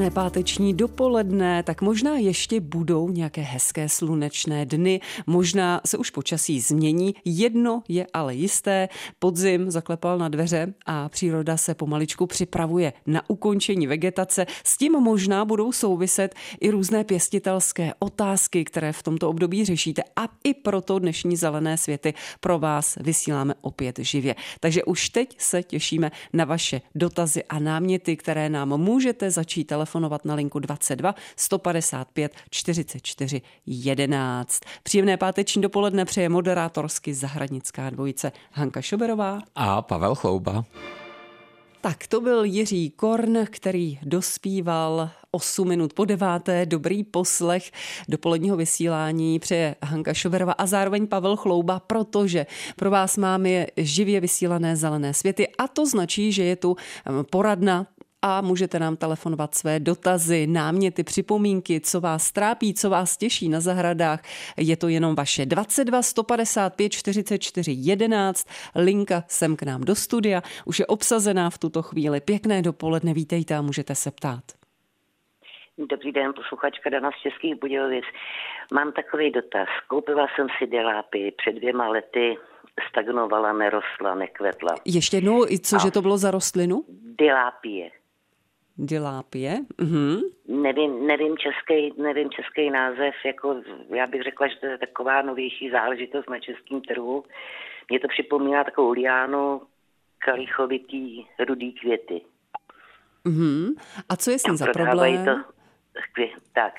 Krásné páteční dopoledne, tak možná ještě budou nějaké hezké slunečné dny, možná se už počasí změní. Jedno je ale jisté, podzim zaklepal na dveře a příroda se pomaličku připravuje na ukončení vegetace. S tím možná budou souviset i různé pěstitelské otázky, které v tomto období řešíte a i proto dnešní zelené světy pro vás vysíláme opět živě. Takže už teď se těšíme na vaše dotazy a náměty, které nám můžete začít telefonovat na linku 22 155 44 11. Příjemné páteční dopoledne přeje moderátorsky zahradnická dvojice Hanka Šoberová a Pavel Chlouba. Tak to byl Jiří Korn, který dospíval 8 minut po deváté. Dobrý poslech dopoledního vysílání přeje Hanka Šoberova a zároveň Pavel Chlouba, protože pro vás máme živě vysílané zelené světy a to značí, že je tu poradna a můžete nám telefonovat své dotazy, náměty, připomínky, co vás trápí, co vás těší na zahradách. Je to jenom vaše 22 155 44 11. Linka sem k nám do studia. Už je obsazená v tuto chvíli. Pěkné dopoledne, vítejte a můžete se ptát. Dobrý den, posluchačka Dana z Českých Budějovic. Mám takový dotaz. Koupila jsem si delápy před dvěma lety, stagnovala, nerostla, nekvetla. Ještě jednou, cože to bylo za rostlinu? Dilápie. Dilápie. Mhm. Nevím, nevím, český, nevím český název, jako já bych řekla, že to je taková novější záležitost na českém trhu. Mě to připomíná takovou liánu, kalichovitý, rudý květy. Mhm. A co je s tím za problém? To, tak.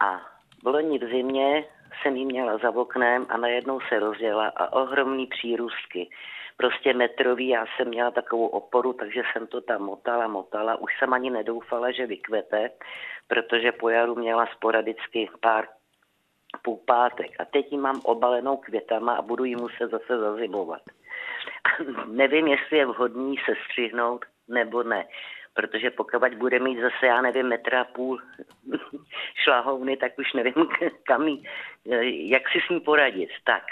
A v loni v zimě jsem ji měla za oknem a najednou se rozjela a ohromný přírůstky prostě metrový. Já jsem měla takovou oporu, takže jsem to tam motala, motala. Už jsem ani nedoufala, že vykvete, protože po jaru měla sporadicky pár půlpátek. A teď ji mám obalenou květama a budu ji muset zase zazimovat. nevím, jestli je vhodný se střihnout nebo ne. Protože pokud bude mít zase, já nevím, metra půl šlahovny, tak už nevím, kam jí, jak si s ní poradit. Tak.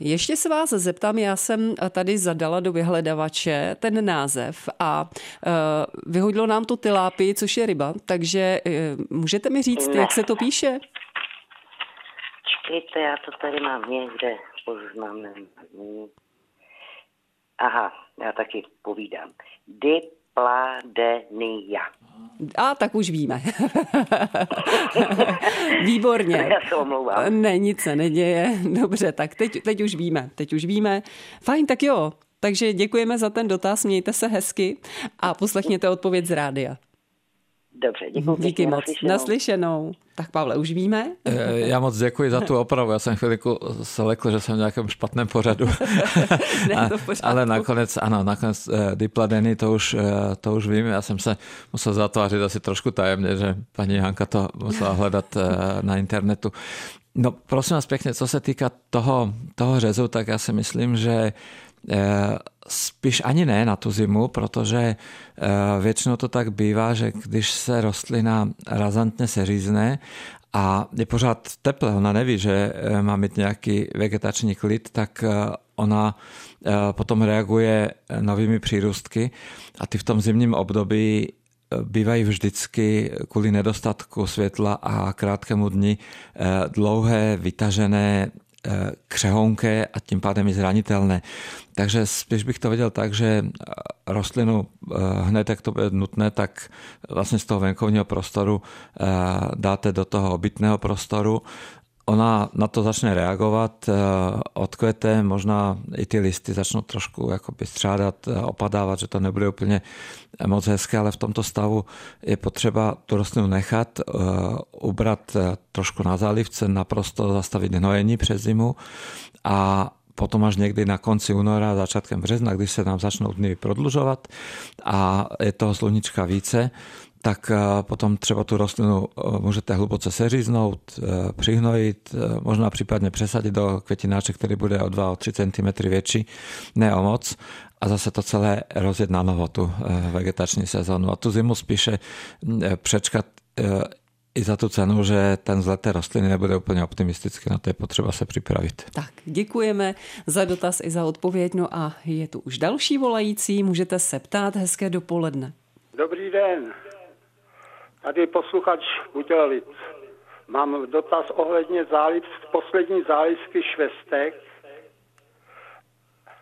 Ještě se vás zeptám, já jsem tady zadala do vyhledavače ten název a uh, vyhodilo nám to tilápy, což je ryba, takže uh, můžete mi říct, ne. jak se to píše? Čekejte, já to tady mám někde poznamenaný. Aha, já taky povídám. Dipladenia. A tak už víme. Výborně. Já se omlouvám. Ne, nic se neděje. Dobře, tak teď, teď už víme. Teď už víme. Fajn, tak jo. Takže děkujeme za ten dotaz, mějte se hezky a poslechněte odpověď z rádia. Dobře, děkuji. Díky moc. Naslyšenou. naslyšenou. Tak Pavle, už víme? Eh, já moc děkuji za tu opravu. Já jsem chvíliku se lekl, že jsem v nějakém špatném pořadu. ne, to ale nakonec, ano, nakonec eh, Dipladeny, to už, eh, to už vím. Já jsem se musel zatvářit asi trošku tajemně, že paní Hanka to musela hledat na internetu. No prosím vás pěkně, co se týká toho, toho řezu, tak já si myslím, že spíš ani ne na tu zimu, protože většinou to tak bývá, že když se rostlina razantně seřízne a je pořád teple, ona neví, že má mít nějaký vegetační klid, tak ona potom reaguje novými přírůstky a ty v tom zimním období bývají vždycky kvůli nedostatku světla a krátkému dni dlouhé, vytažené křehonké a tím pádem i zranitelné. Takže spíš bych to viděl tak, že rostlinu hned, jak to bude nutné, tak vlastně z toho venkovního prostoru dáte do toho obytného prostoru ona na to začne reagovat, eh, odkvete, možná i ty listy začnou trošku jakoby střádat, eh, opadávat, že to nebude úplně moc hezké, ale v tomto stavu je potřeba tu rostlinu nechat, eh, ubrat trošku na zálivce, naprosto zastavit hnojení přes zimu a potom až někdy na konci února, začátkem března, když se nám začnou dny prodlužovat a je toho sluníčka více, tak potom třeba tu rostlinu můžete hluboce seříznout, přihnojit, možná případně přesadit do květináče, který bude o 2-3 cm větší, ne o moc a zase to celé rozjet na novo, tu vegetační sezónu. A tu zimu spíše přečkat i za tu cenu, že ten zlet té rostliny nebude úplně optimistický, na to je potřeba se připravit. Tak, děkujeme za dotaz i za odpověď. No a je tu už další volající, můžete se ptát, hezké dopoledne. Dobrý den, tady posluchač Budějovic. Mám dotaz ohledně záliv, poslední zálivky švestek.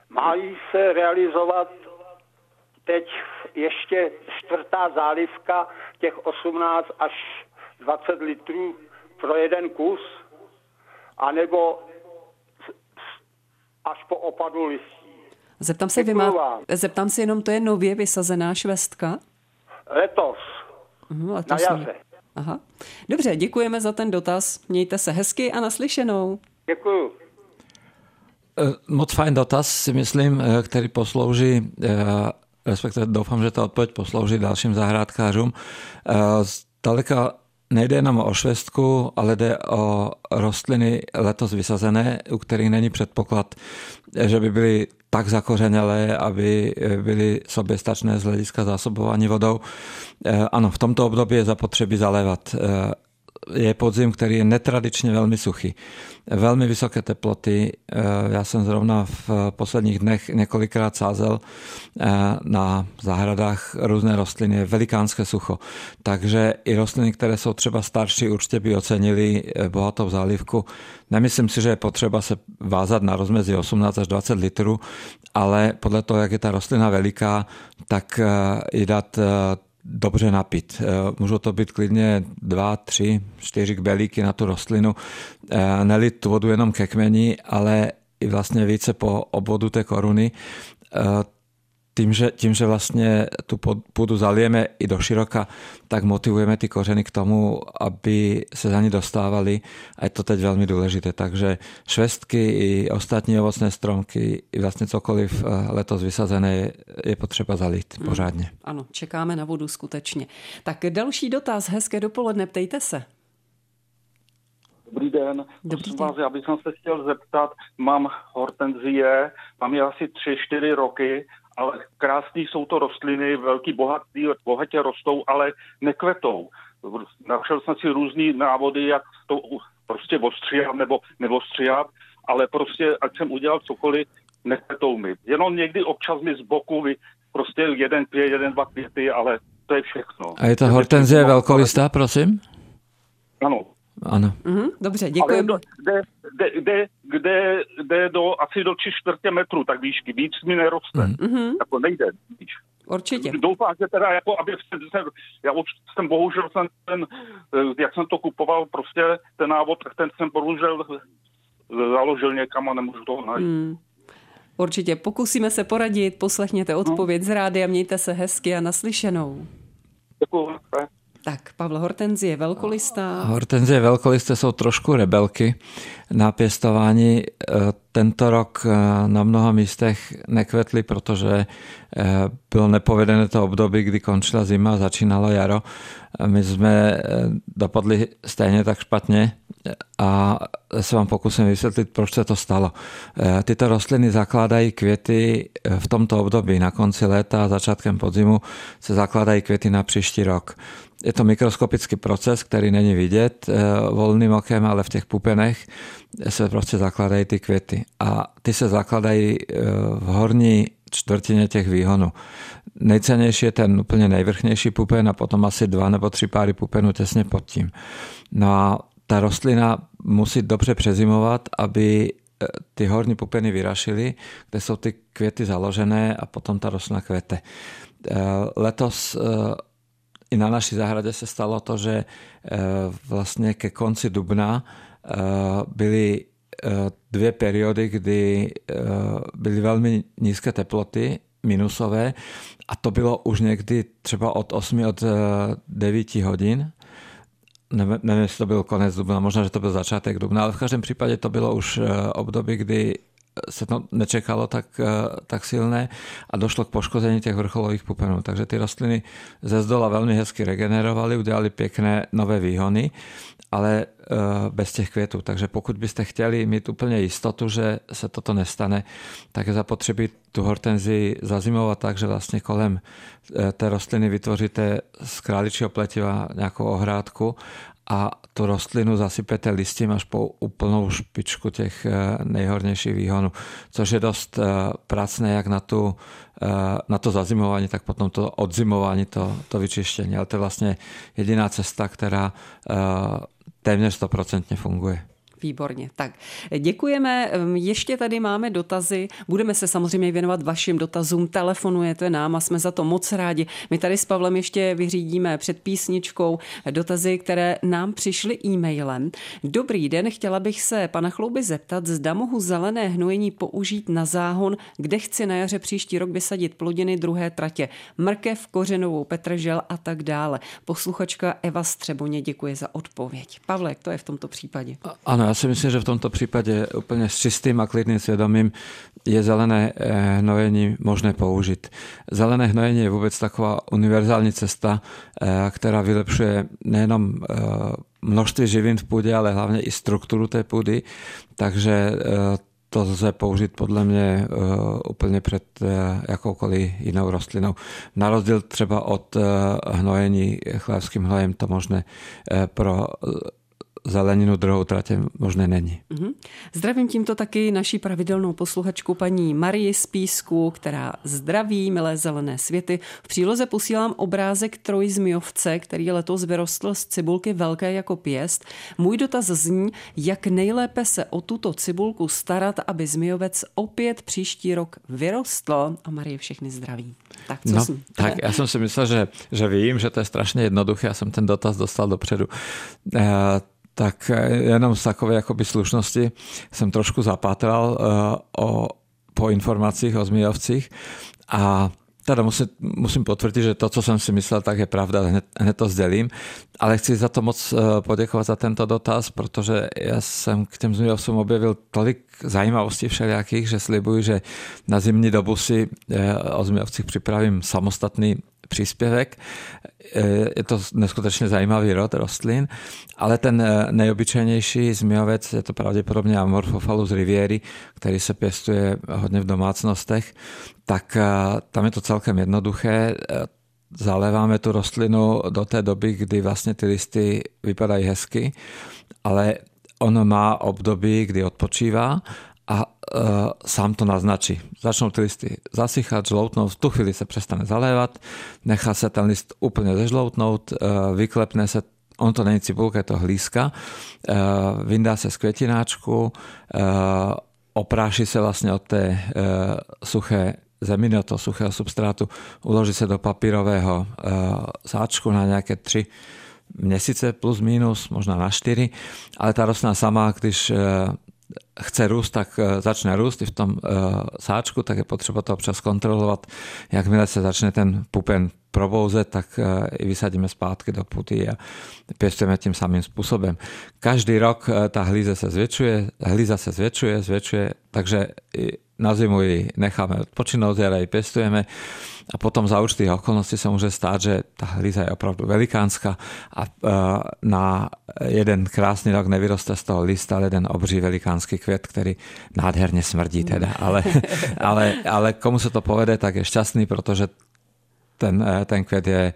Mají se realizovat teď ještě čtvrtá zálivka, těch 18 až 20 litrů pro jeden kus, anebo až po opadu listí. Zeptám se, vy má, zeptám se jenom, to je nově vysazená švestka? Letos. Uhum, letos na jaře. Aha. Dobře, děkujeme za ten dotaz. Mějte se hezky a naslyšenou. Děkuju. Eh, moc fajn dotaz si myslím, eh, který poslouží, eh, respektive doufám, že ta odpověď poslouží dalším zahrádkářům. Zdaleka Nejde jenom o švestku, ale jde o rostliny letos vysazené, u kterých není předpoklad, že by byly tak zakořenělé, aby byly soběstačné z hlediska zásobování vodou. Eh, ano, v tomto období je zapotřebí zalévat eh, je podzim, který je netradičně velmi suchý. Velmi vysoké teploty. Eh, já jsem zrovna v posledních dnech několikrát sázel eh, na zahradách různé rostliny. Velikánské sucho. Takže i rostliny, které jsou třeba starší, určitě by ocenili eh, bohatou zálivku. Nemyslím si, že je potřeba se vázat na rozmezí 18 až 20 litrů, ale podle toho, jak je ta rostlina veliká, tak i dát dobře napít. Eh, můžou to být klidně dva, tři, čtyři kbelíky na tu rostlinu. Eh, nelit tu vodu jenom ke kmeni, ale i vlastně více po obvodu té koruny. Tím, že, tím, že vlastně tu půdu zalijeme i do široka, tak motivujeme ty kořeny k tomu, aby se za ní dostávali a je to teď velmi důležité. Takže švestky i ostatní ovocné stromky, i vlastně cokoliv eh, letos vysazené je potřeba zalít hmm. pořádně. Ano, čekáme na vodu skutečně. Tak další dotaz, hezké dopoledne, ptejte se. Dobrý den. Dobrý den. vás, já bych se chtěl zeptat, mám hortenzie, mám je asi 3-4 roky ale krásný jsou to rostliny, velký bohatý, bohatě rostou, ale nekvetou. Našel jsem si různý návody, jak to prostě ostříhat nebo neostříhat, ale prostě, ať jsem udělal cokoliv, nekvetou mi. Jenom někdy občas mi z boku vy, prostě jeden květ, jeden, dva květy, ale to je všechno. A je to hortenzie velkolistá, prosím? Ano, ano. Mm-hmm, dobře, děkuji. Ale kde, kde, kde, kde, kde do, asi do 3 čtvrtě metru, tak výšky, víc mi neroste. Mm-hmm. Jako nejde víc. Určitě. Doufám, že teda jako, aby se, já už jsem bohužel jsem ten, eh, jak jsem to kupoval, prostě ten návod, tak ten jsem bohužel založil někam a nemůžu toho najít. Mm. Určitě, pokusíme se poradit, poslechněte odpověď no. z rády a mějte se hezky a naslyšenou. Děkuji. Tak, Pavel Hortenzie velkolistá. Hortenzie velkolisté jsou trošku rebelky na pěstování. E, tento rok e, na mnoha místech nekvetly, protože e, bylo nepovedené to období, kdy končila zima, začínalo jaro. My jsme dopadli stejně tak špatně a se vám pokusím vysvětlit, proč se to stalo. Tyto rostliny zakládají květy v tomto období. Na konci léta a začátkem podzimu se zakládají květy na příští rok. Je to mikroskopický proces, který není vidět eh, volným okem, ale v těch pupenech se prostě zakládají ty květy. A ty se zakladají eh, v horní čtvrtině těch výhonů. Nejcennější je ten úplně nejvrchnější pupen a potom asi dva nebo tři páry pupenů těsně pod tím. No a ta rostlina musí dobře přezimovat, aby eh, ty horní pupeny vyrašily, kde jsou ty květy založené a potom ta rostlina kvete. Letos i na naší zahradě se stalo to, že eh, vlastně ke konci dubna eh, byly eh, dvě periody, kdy byly velmi nízké teploty, minusové, a to bylo už někdy třeba od 8 od 9 hodin. Nevím, jestli to byl konec dubna, možná, že to byl začátek dubna, ale v každém případě to bylo už období, kdy se to nečekalo tak, tak silné a došlo k poškození těch vrcholových pupenů. Takže ty rostliny ze zdola veľmi hezky regenerovali, udělali pěkné nové výhony ale eh, bez těch květů. Takže pokud byste chtěli mít úplně jistotu, že se toto nestane, tak je zapotřebí tu hortenzii zazimovat tak, že vlastně kolem eh, té rostliny vytvoříte z králičího pletiva nějakou ohrádku a tu rostlinu zasypete listím až po úplnou špičku těch eh, nejhornějších výhonů, což je dost pracné jak na, tu, na to zazimování, tak potom to odzimování, to, to vyčištění. Ale to je vlastně jediná cesta, která téměř 100% funguje. Výborně. Tak děkujeme. Ještě tady máme dotazy. Budeme se samozřejmě věnovat vašim dotazům. Telefonujete nám a jsme za to moc rádi. My tady s Pavlem ještě vyřídíme před písničkou dotazy, které nám přišly e-mailem. Dobrý den, chtěla bych se pana Chlouby zeptat, zda mohu zelené hnojení použít na záhon, kde chci na jaře příští rok vysadit plodiny druhé tratě. Mrkev, kořenovou, petržel a tak dále. Posluchačka Eva Střeboně děkuje za odpověď. Pavle, jak to je v tomto případě? Ano, já si myslím, že v tomto případě úplně s čistým a klidným svědomím je zelené eh, hnojení možné použít. Zelené hnojení je vůbec taková univerzální cesta, eh, která vylepšuje nejenom eh, množství živin v půdě, ale hlavně i strukturu té půdy, takže to lze použít podle mě úplně před jakoukoliv jinou rostlinou. Na rozdíl třeba od hnojení chlévským hnojem to možné pro zeleninu druhou tratě možné není. Mm-hmm. Zdravím tímto taky naší pravidelnou posluchačku paní Marii z Písku, která zdraví milé zelené světy. V příloze posílám obrázek trojzmiovce, který letos vyrostl z cibulky velké jako pěst. Můj dotaz zní, jak nejlépe se o tuto cibulku starat, aby zmijovec opět příští rok vyrostl. A Marie všechny zdraví. Tak, co no, jsem, tak já jsem si myslel, že, že vím, že to je strašně jednoduché. Já jsem ten dotaz dostal dopředu. Uh, tak eh, jenom z takové jakoby slušnosti jsem trošku zapátral uh, o, po informacích o zmijovcích a teda musím, musím potvrdit, že to, co jsem si myslel, tak je pravda, hned, hned to sdělím. Ale chci za to moc eh, poděkovat za tento dotaz, protože já jsem k těm zmijovcům objevil tolik zajímavostí všelijakých, že slibuji, že na zimní dobu si o zmijovcích připravím samostatný příspěvek. Je to neskutečně zajímavý rod rostlin, ale ten eh, nejobyčejnější zmijovec je to pravděpodobně Amorphophallus rivieri, který se pěstuje hodně v domácnostech, tak eh, tam je to celkem jednoduché. Zaléváme tu rostlinu do té doby, kdy vlastně ty listy vypadají hezky, ale on má období, kdy odpočívá e, sám to naznačí. Začnou ty listy zasychat, žloutnout, v tu chvíli se přestane zalévat, nechá se ten list úplně zežloutnout, e, vyklepne se, on to není cibulka, je to hlízka, e, vyndá se z květináčku, opráší se vlastně od té suché zeminy, od toho suchého substrátu, uloží se do papírového sáčku na nějaké tři měsíce plus minus, možná na čtyři, ale ta rostlina sama, když chce růst, tak eh, začne růst i v tom eh, sáčku, tak je potřeba to občas kontrolovat. Jakmile se začne ten pupen probouzet, tak eh, i vysadíme zpátky do puty a pěstujeme tím samým způsobem. Každý rok ta hlíze se zvětšuje, hlíza se zvětšuje, zvětšuje, takže na zimu ji necháme odpočinout, jara ji pěstujeme a potom za určitých okolností se může stát, že ta hlíza je opravdu velikánská a na jeden krásný rok nevyroste z toho lista jeden obří velikánský květ, který nádherně smrdí teda, ale, ale, ale komu se to povede, tak je šťastný, protože ten, ten květ je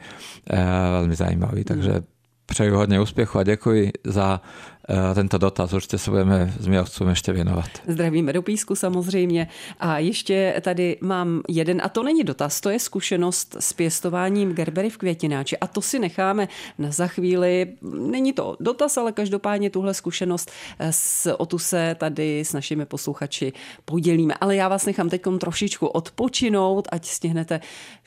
velmi zajímavý, takže přeju hodně úspěchu a děkuji za Eh, tento dotaz. Určitě se budeme zmijovcům ještě věnovat. Zdravíme do písku samozřejmě. A ještě tady mám jeden, a to není dotaz, to je zkušenost s pěstováním gerbery v květináči. A to si necháme na za chvíli. Není to dotaz, ale každopádně tuhle zkušenost eh, s, o tu se tady s našimi posluchači podělíme. Ale já vás nechám teď trošičku odpočinout, ať stihnete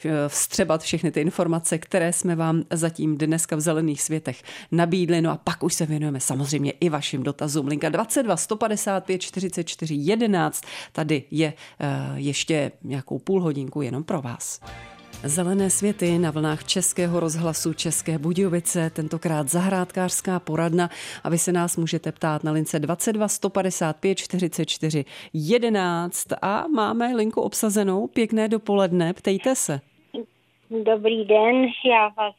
eh, vstřebat všechny ty informace, které jsme vám zatím dneska v Zelených světech nabídli. No a pak už se věnujeme samozřejmě i vašim dotazům. Linka 22 155 44 11. Tady je uh, ještě nějakou půl hodinku jenom pro vás. Zelené světy na vlnách Českého rozhlasu České Budějovice, tentokrát zahrádkářská poradna a vy se nás můžete ptát na lince 22 155 44 11 a máme linku obsazenou. Pěkné dopoledne, ptejte se. Dobrý den, já vás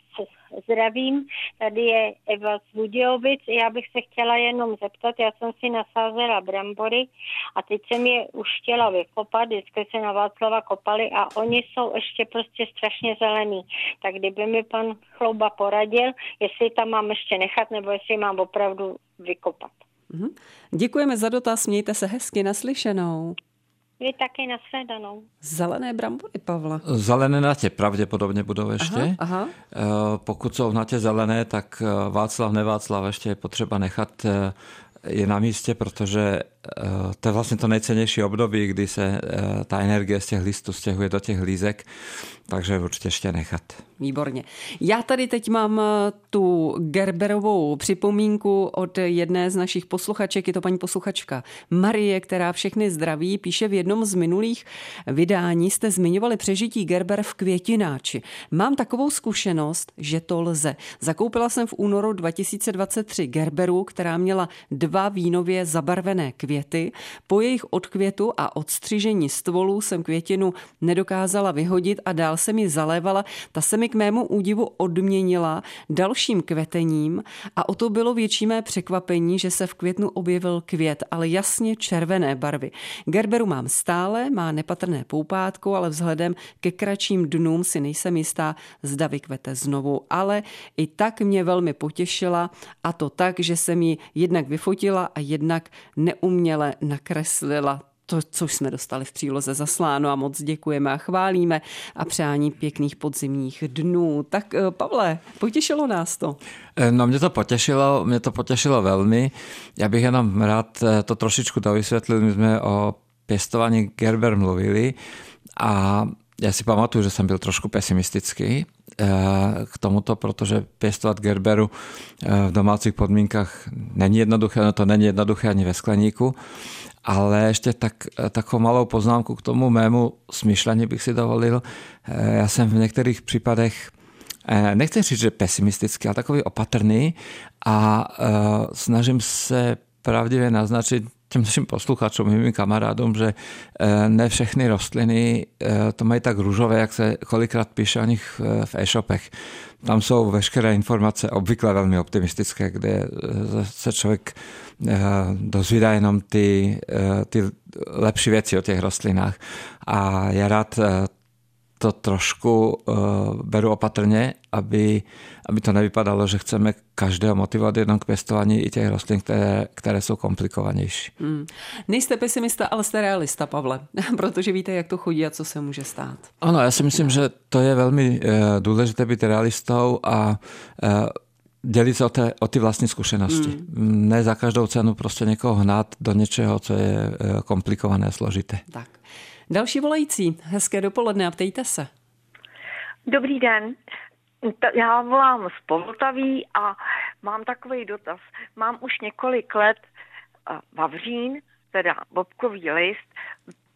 zdravím. Tady je Eva z Budějovic. Já bych se chtěla jenom zeptat, já jsem si nasázela brambory a teď jsem je už chtěla vykopat, vždycky se na Václava kopali a oni jsou ještě prostě strašně zelený. Tak kdyby mi pan Chlouba poradil, jestli tam mám ještě nechat nebo jestli mám opravdu vykopat. Mhm. Děkujeme za dotaz, mějte se hezky naslyšenou. Vy taky nasledanou. Zelené brambory, Pavla. Zelené natě pravděpodobně budou ještě. Aha, aha. Eh, Pokud jsou natě zelené, tak eh, Václav, neváclav ještě je potřeba nechat eh, je na místě, protože to je vlastně to nejcennější období, kdy se ta energie z těch listů stěhuje do těch lízek, takže určitě ještě nechat. Výborně. Já tady teď mám tu Gerberovou připomínku od jedné z našich posluchaček, je to paní posluchačka Marie, která všechny zdraví, píše v jednom z minulých vydání, jste zmiňovali přežití Gerber v květináči. Mám takovou zkušenost, že to lze. Zakoupila jsem v únoru 2023 Gerberu, která měla dva vínově zabarvené květy. Po jejich odkvětu a odstřižení stvolů jsem květinu nedokázala vyhodit a dál jsem ji zalévala. Ta se mi k mému údivu odměnila dalším kvetením a o to bylo větší mé překvapení, že se v květnu objevil květ, ale jasně červené barvy. Gerberu mám stále, má nepatrné poupátko, ale vzhledem ke kratším dnům si nejsem jistá, zda vykvete znovu. Ale i tak mě velmi potěšila a to tak, že jsem ji jednak vyfotila a jednak neuměle nakreslila to, co jsme dostali v příloze zasláno a moc děkujeme a chválíme a přání pěkných podzimních dnů. Tak Pavle, potěšilo nás to? No mě to potěšilo, mě to potěšilo velmi. Já bych jenom rád to trošičku dovysvětlil. My jsme o pěstování Gerber mluvili a já si pamatuju, že jsem byl trošku pesimistický k tomuto, protože pěstovat Gerberu v domácích podmínkách není jednoduché, no to není jednoduché ani ve skleníku, ale ještě tak, takovou malou poznámku k tomu mému smýšlení bych si dovolil. Já jsem v některých případech nechci říct, že pesimistický, ale takový opatrný a snažím se pravdivě naznačit těm našim posluchačům, mým kamarádům, že ne všechny rostliny to mají tak růžové, jak se kolikrát píše o nich v e-shopech. Tam jsou veškeré informace obvykle velmi optimistické, kde se člověk dozvídá jenom ty, ty lepší věci o těch rostlinách. A já rád to trošku uh, beru opatrně, aby, aby to nevypadalo, že chceme každého motivovat jenom k pěstování i těch rostlin, které, které jsou komplikovanější. Hmm. Nejste pesimista, ale jste realista, Pavle, protože víte, jak to chodí a co se může stát. Ano, já si myslím, že to je velmi uh, důležité být realistou a uh, dělit se o, té, o ty vlastní zkušenosti. Hmm. Ne za každou cenu prostě někoho hnát do něčeho, co je komplikované, složité. Tak. Další volající, hezké dopoledne a ptejte se. Dobrý den, já volám z Poltaví a mám takový dotaz. Mám už několik let vavřín, teda bobkový list,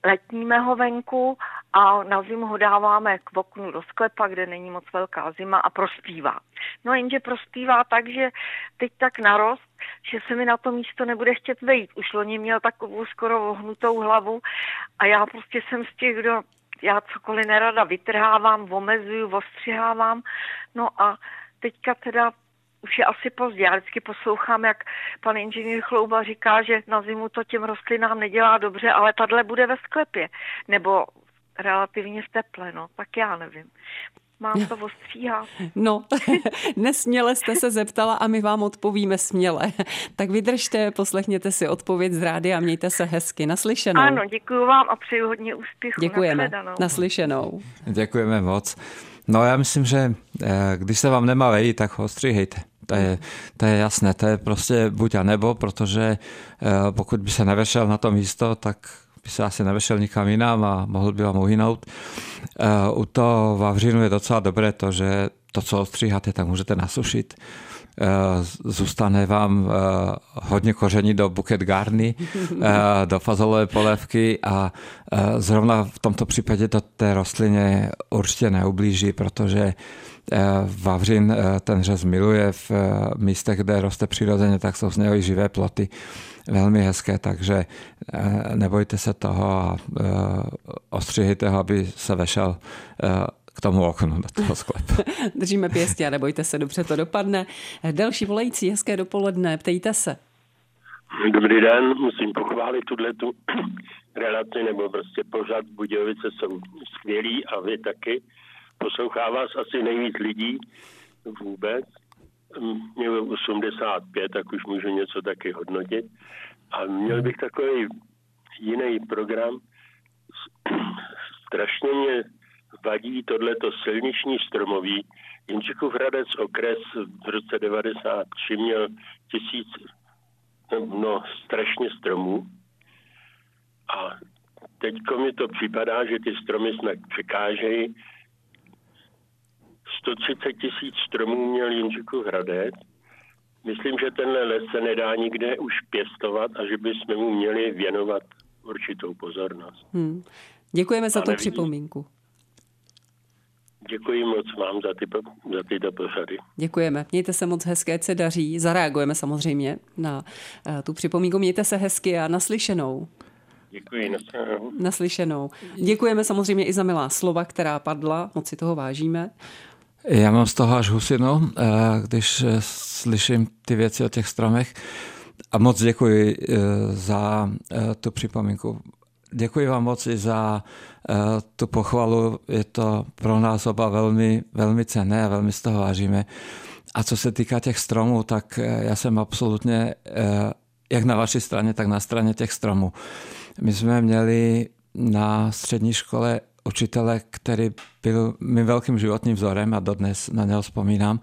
letníme ho venku a na zimu ho dáváme k oknu do sklepa, kde není moc velká zima a prospívá. No jenže prospívá tak, že teď tak narost, že se mi na to místo nebude chtět vejít. Už loni měl takovou skoro ohnutou hlavu a já prostě jsem z těch, kdo já cokoliv nerada vytrhávám, omezuju, ostřihávám. No a teďka teda už je asi pozdě. Já vždycky poslouchám, jak pan inženýr Chlouba říká, že na zimu to těm rostlinám nedělá dobře, ale tahle bude ve sklepě. Nebo relativně v teple, no, tak já nevím. Mám to ostříhat. No, nesměle jste se zeptala a my vám odpovíme směle. Tak vydržte, poslechněte si odpověď z rády a mějte se hezky. Naslyšenou. Ano, děkuji vám a přeji hodně úspěchu. Děkujeme. Naslyšenou. Naslyšenou. Děkujeme moc. No já myslím, že když se vám nemá vejít, tak ho stříhejte. To je, to je jasné, to je prostě buď a nebo, protože pokud by se nevešel na to místo, tak by se asi nevešel nikam jinam a mohl by vám uhynout. U toho vavřínu je docela dobré to, že to, co ostříháte, tak můžete nasušit. zůstane vám hodně koření do buket garny, do fazolové polévky a zrovna v tomto případě to té rostlině určitě neublíží, protože Vavřin ten řez miluje v místech, kde roste přirozeně, tak jsou z něho i živé ploty velmi hezké, takže nebojte se toho a ostřihejte ho, aby se vešel k tomu oknu do toho sklepu. Držíme pěstě a nebojte se, dobře to dopadne. Další volající, hezké dopoledne, ptejte se. Dobrý den, musím pochválit tuhle tu relaci, nebo prostě pořád Budějovice jsou skvělí a vy taky. Poslouchá vás asi nejvíc lidí vůbec. Mě 85, tak už můžu něco taky hodnotit. A měl bych takový jiný program. Strašně mě vadí tohleto silniční stromoví. Jindřichův Hradec okres v roce 93 měl tisíc, no strašně stromů. A teďko mi to připadá, že ty stromy snad překážejí. 130 tisíc stromů měl Jindřichův Hradec. Myslím, že tenhle les se nedá nikde už pěstovat a že bychom mu měli věnovat určitou pozornost. Hmm. Děkujeme za tu připomínku. Děkuji moc vám za, ty, za tyto pořady. Děkujeme. Mějte se moc hezké, se daří. Zareagujeme samozřejmě na uh, tu připomínku. Mějte se hezky a naslyšenou. Děkuji, naslyšenou. Naslyšenou. Děkujeme samozřejmě i za milá slova, která padla, moc si toho vážíme. Já mám z toho až husinu, eh, když eh, slyším ty věci o těch stromech. A moc děkuji za tu připomínku. Děkuji vám moc i za tu pochvalu. Je to pro nás oba velmi, velmi cenné a velmi z toho vážíme. A co se týká těch stromů, tak já jsem absolutně jak na vaší straně, tak na straně těch stromů. My jsme měli na střední škole učitele, který byl mým velkým životním vzorem a dodnes na něho vzpomínám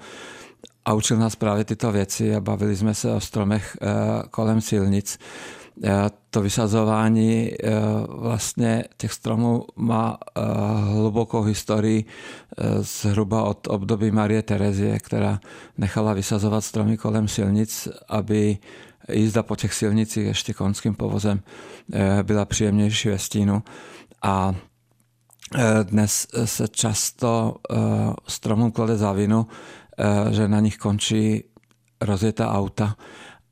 a učil nás právě tyto věci a bavili jsme se o stromech kolem silnic to vysazování eh, vlastně těch stromů má eh, hlubokou historii eh, zhruba od období Marie Terezie, která nechala vysazovat stromy kolem silnic, aby jízda po těch silnicích ještě konským povozem byla příjemnější ve stínu. A dnes se často stromům klade za vinu, že na nich končí rozjetá auta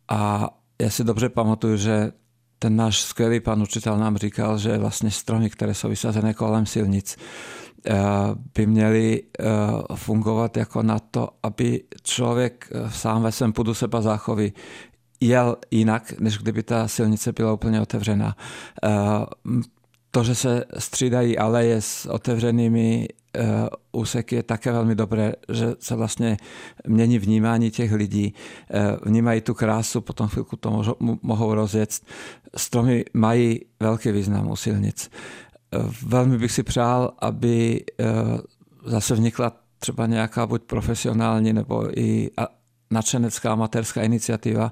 a já si dobře pamatuju, že ten náš skvělý pan učitel nám říkal, že vlastně stromy, které jsou vysazené kolem silnic, eh, by měly eh, fungovat jako na to, aby člověk eh, sám ve svém pudu seba záchovy jel jinak, než kdyby ta silnice byla úplně otevřená. To, že se střídají aleje s otevřenými Eh, úseky je také velmi dobré, že se vlastně mění vnímání těch lidí, eh, vnímají tu krásu, potom chvilku to mohou rozjet. Stromy mají velký význam u silnic. Eh, velmi bych si přál, aby zase vnikla třeba nějaká buď profesionální nebo i nadšenecká amatérská iniciativa,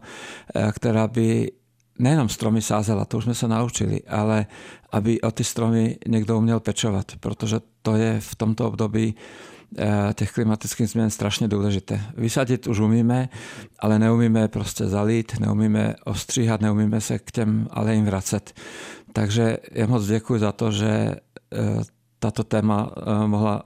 která by nejenom stromy sázela, to už jsme se naučili, ale aby o ty stromy někdo uměl pečovat, protože to je v tomto období eh, těch klimatických změn strašně důležité. Vysadit už umíme, ale neumíme prostě zalít, neumíme ostříhat, neumíme se k těm alejím vracet. Takže já moc děkuji za to, že eh, tato téma eh, mohla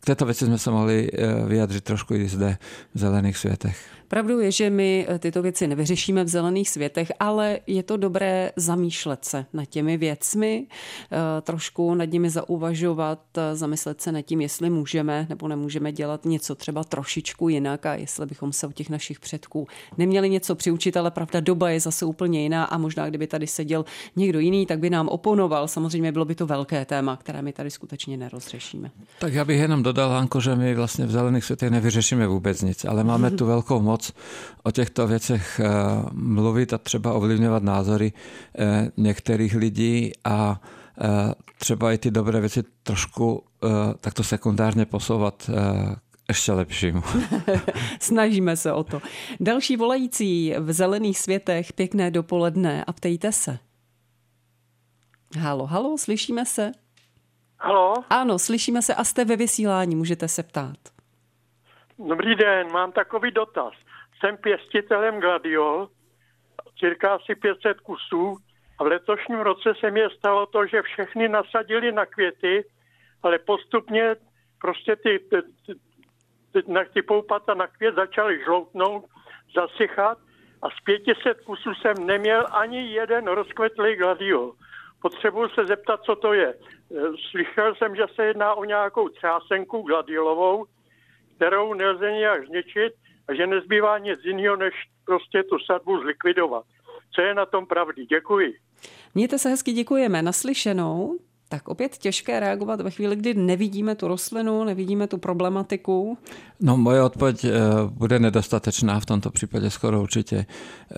k této věci jsme se mohli vyjadřit trošku i zde v zelených světech. Pravdou je, že my eh, tyto věci nevyřešíme v zelených světech, ale je to dobré zamýšlet se nad těmi věcmi, eh, trošku nad nimi zauvažovat, eh, zamyslet se nad tím, jestli můžeme nebo nemůžeme dělat něco třeba trošičku jinak a jestli bychom se od těch našich předků neměli něco přiučit, ale pravda, doba je zase úplně jiná a možná kdyby tady seděl někdo jiný, tak by nám oponoval. Samozřejmě bylo by to velké téma, které my tady skutečně nerozřešíme. Tak já bych jenom dodal, Hanko, že my vlastně v zelených světech nevyřešíme vůbec nic, ale máme tu velkou moc moc o těchto věcech eh, mluvit a třeba ovlivňovat názory eh, některých lidí a eh, třeba i ty dobré věci trošku takto sekundárně posouvat ještě lepšímu. Snažíme se o to. Další volající v zelených světech, pěkné dopoledne a ptejte se. Halo, halo, slyšíme se? Halo? Ano, slyšíme se a jste ve vysílání, můžete se ptát. Dobrý den, mám takový dotaz. Jsem pěstitelem gladiol, cirka asi 500 kusů a v letošním roce se mi stalo to, že všechny nasadili na květy, ale postupně prostě ty, ty, ty, ty poupata na květ začaly žloutnout, zasychat a z 500 kusů jsem neměl ani jeden rozkvetlý gladiol. Potřebuji se zeptat, co to je. Slyšel jsem, že se jedná o nějakou třásenku gladiolovou, kterou nelze nějak zničit a že nezbývá nic jiného, než prostě tu sadbu zlikvidovat. Co je na tom pravdy? Děkuji. Mějte se hezky, děkujeme. Naslyšenou. Tak opět těžké reagovat ve chvíli, kdy nevidíme tu rostlinu, nevidíme tu problematiku. No moje odpověď eh, bude nedostatečná v tomto případě skoro určitě, eh,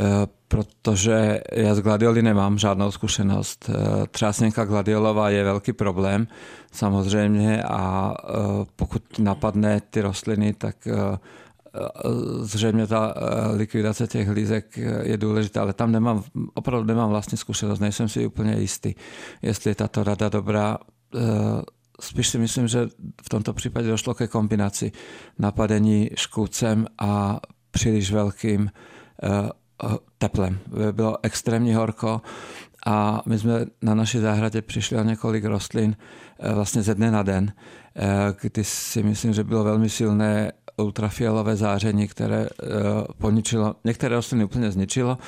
protože já s gladioly nemám žádnou zkušenost. Eh, třásněnka gladiolová je velký problém samozřejmě a pokud napadne ty rostliny, tak zřejmě ta eh, likvidace těch lízek je důležitá, ale tam nemám, opravdu nemám vlastně zkušenost, nejsem si úplně jistý, jestli je tato rada dobrá. Eh, spíš si myslím, že v tomto případě došlo ke kombinaci napadení škůdcem a příliš velkým eh, teplem. Bylo extrémně horko a my jsme na naší zahradě přišli o několik rostlin vlastně ze dne na den, kdy si myslím, že bylo velmi silné ultrafialové záření, které eh, poničilo, některé rostliny úplně zničilo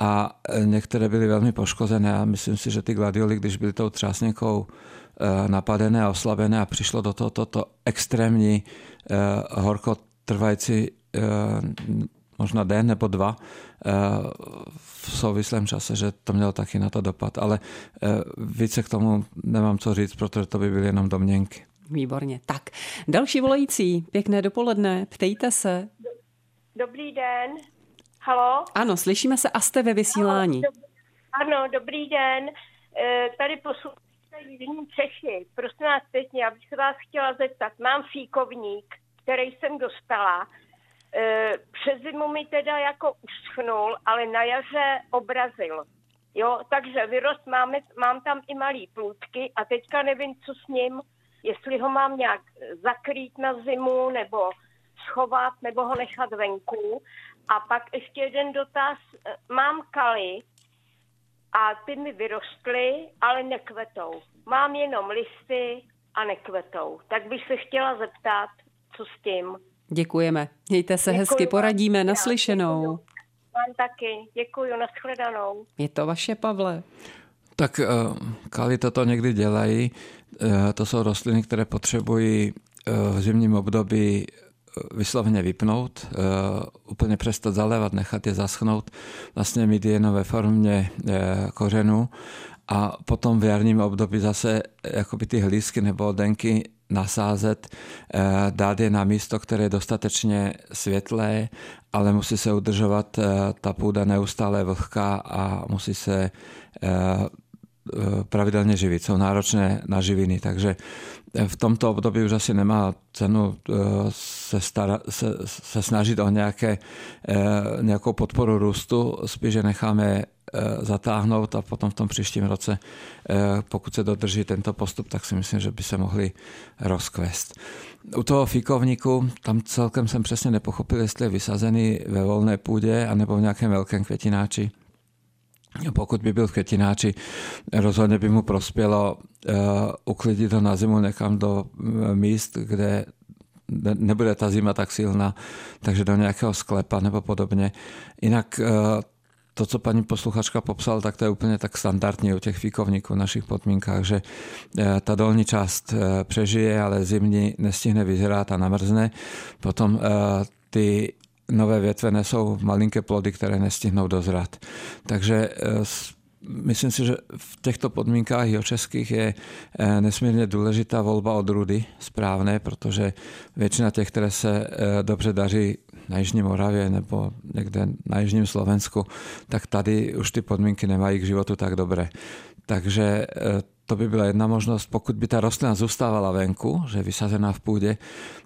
a eh, některé byly velmi poškozené a myslím si, že ty gladioly, když byly tou třásněkou eh, napadené a oslabené a přišlo do toho toto extrémní horko trvající možná den nebo dva v souvislém čase, že to mělo taky na to dopad. Ale více k tomu nemám co říct, protože to by byly jenom domněnky. Výborně. Tak, další volající, pěkné dopoledne, ptejte se. Dobrý den. Halo? Ano, slyšíme se a jste ve vysílání. Ano, dobrý den. E, tady posloucháte Jižní Čechy. Prosím vás pěkně, já bych se vás chtěla zeptat. Mám fíkovník, který jsem dostala. E, přes zimu mi teda jako uschnul, ale na jaře obrazil. Jo, takže vyrost máme, mám tam i malý plůdky a teďka nevím, co s ním jestli ho mám nějak zakrýt na zimu nebo schovat nebo ho nechat venku. A pak ještě jeden dotaz. Mám kaly a ty mi vyrostly, ale nekvetou. Mám jenom listy a nekvetou. Tak bych se chtěla zeptat, co s tím. Děkujeme. Mějte se Děkuji hezky, poradíme. Naslyšenou. Mám taky. Děkuji, nashledanou. Je to vaše, Pavle. Tak uh, kali toto někdy dělají. Uh, to jsou rostliny, které potřebují uh, v zimním období vyslovně vypnout, úplně přestat zalévat, nechat je zaschnout, vlastně mít jen ve formě kořenu a potom v jarním období zase jakoby ty hlízky nebo denky nasázet, dát je na místo, které je dostatečně světlé, ale musí se udržovat ta půda neustále vlhká a musí se Eh, pravidelně živit, jsou náročné na živiny, takže eh, v tomto období už asi nemá cenu eh, se, stara, se, se snažit o nějaké, nějakou podporu růstu, spíše necháme zatáhnout a potom v tom příštím roce, pokud se dodrží tento postup, tak si myslím, že by se mohli rozkvést. U toho fíkovníku, tam celkem jsem přesně nepochopil, jestli je vysazený ve volné půdě anebo v nějakém velkém květináči pokud by byl v květináči, rozhodně by mu prospělo uh, uklidit ho na zimu někam do uh, míst, kde nebude ta zima tak silná, takže do nějakého sklepa nebo podobně. Jinak uh, to, co paní posluchačka popsal, tak to je úplně tak standardní u těch fíkovníků v našich podmínkách, že ta dolní část přežije, ale zimní nestihne vyzrát a namrzne. Potom ty nové větve nesou malinké plody, které nestihnou dozrat. Takže eh, myslím si, že v těchto podmínkách i českých je eh, nesmírně důležitá volba odrůdy správné, protože většina těch, které se eh, dobře daří na Jižní Moravě nebo někde na Jižním Slovensku, tak tady už ty podmínky nemají k životu tak dobré. Takže to by byla jedna možnost. Pokud by ta rostlina zůstávala venku, že je vysazená v půdě,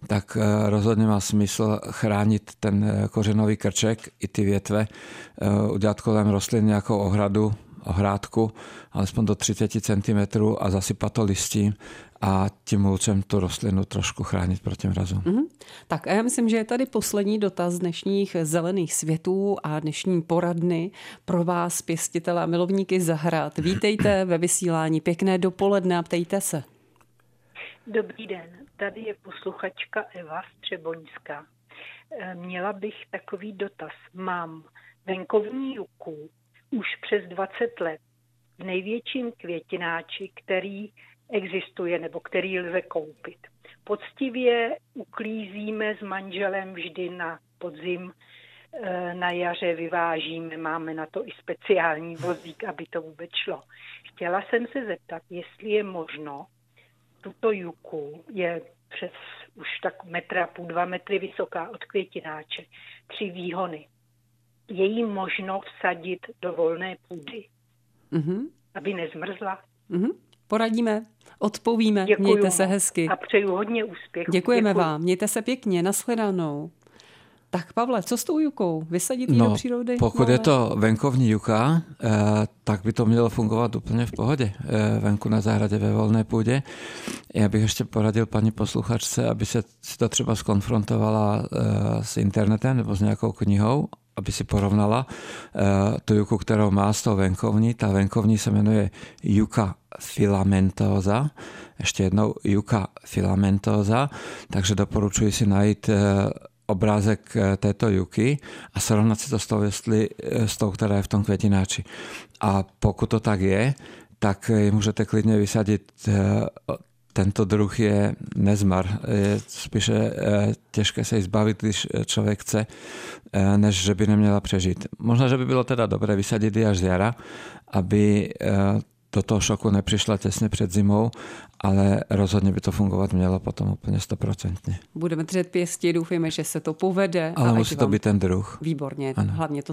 tak eh, rozhodně má smysl chránit ten eh, kořenový krček i ty větve, eh, udělat kolem rostlin nějakou ohradu, ohrádku, alespoň do 30 cm a zasypat to listím a tím mulčem tu rostlinu trošku chránit proti mrazu. Mm-hmm. Tak a já myslím, že je tady poslední dotaz dnešních zelených světů a dnešní poradny pro vás, pěstitele a milovníky zahrad. Vítejte ve vysílání, pěkné dopoledne a ptejte se. Dobrý den, tady je posluchačka Eva Střeboňská. Eh, měla bych takový dotaz. Mám venkovní juku už přes 20 let v největším květináči, který existuje nebo který lze koupit. Poctivě uklízíme s manželem vždy na podzim, eh, na jaře vyvážíme, máme na to i speciální vozík, aby to vůbec šlo. Chtěla jsem se zeptat, jestli je možno tuto juku, je přes už tak metra půl, dva metry vysoká od květináče, tři výhony. Je jí možno vsadit do volné půdy, mm-hmm. aby nezmrzla? Mm-hmm. Poradíme, odpovíme, Děkuju mějte se hezky. A přeju hodně úspěchů. Děkujeme Děkuju. vám, mějte se pěkně, nashledanou. Tak Pavle, co s tou jukou? Vysadit ji no, do přírody? Pokud Máme? je to venkovní juka, eh, tak by to mělo fungovat úplně v pohodě. Eh, venku na zahradě ve volné půdě. Já bych ještě poradil paní posluchačce, aby se si to třeba skonfrontovala eh, s internetem nebo s nějakou knihou, aby si porovnala tu juku, kterou má s tou venkovní. Ta venkovní se jmenuje juka filamentosa. Ještě jednou juka filamentosa. Takže doporučuji si najít obrázek eh, této juky a srovnat si to s tou, jestli, eh, s tou, která je v tom květináči. A pokud to tak je, tak ji můžete klidně vysadit eh, tento druh je nezmar. Je spíše těžké se zbavit, když člověk chce, než že by neměla přežít. Možná, že by bylo teda dobré vysadit ji až z jara, aby do toho šoku nepřišla těsně před zimou, ale rozhodně by to fungovat mělo potom úplně stoprocentně. Budeme držet pěstí, doufujeme, že se to povede. Ale musí to být ten druh. Výborně, ano. hlavně to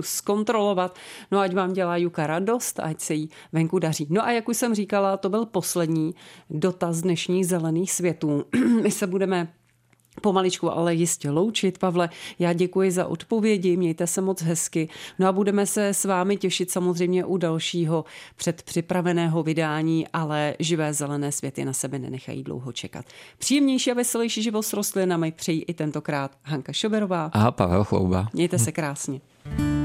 zkontrolovat. No ať vám dělá Juka radost, ať se jí venku daří. No a jak už jsem říkala, to byl poslední dotaz dnešních zelených světů. My se budeme pomaličku, ale jistě loučit. Pavle, já děkuji za odpovědi, mějte se moc hezky. No a budeme se s vámi těšit samozřejmě u dalšího předpřipraveného vydání, ale živé zelené světy na sebe nenechají dlouho čekat. Příjemnější a veselější život s rostlinami přejí i tentokrát Hanka Šoberová a Pavel Chlouba. Mějte se krásně. Hmm.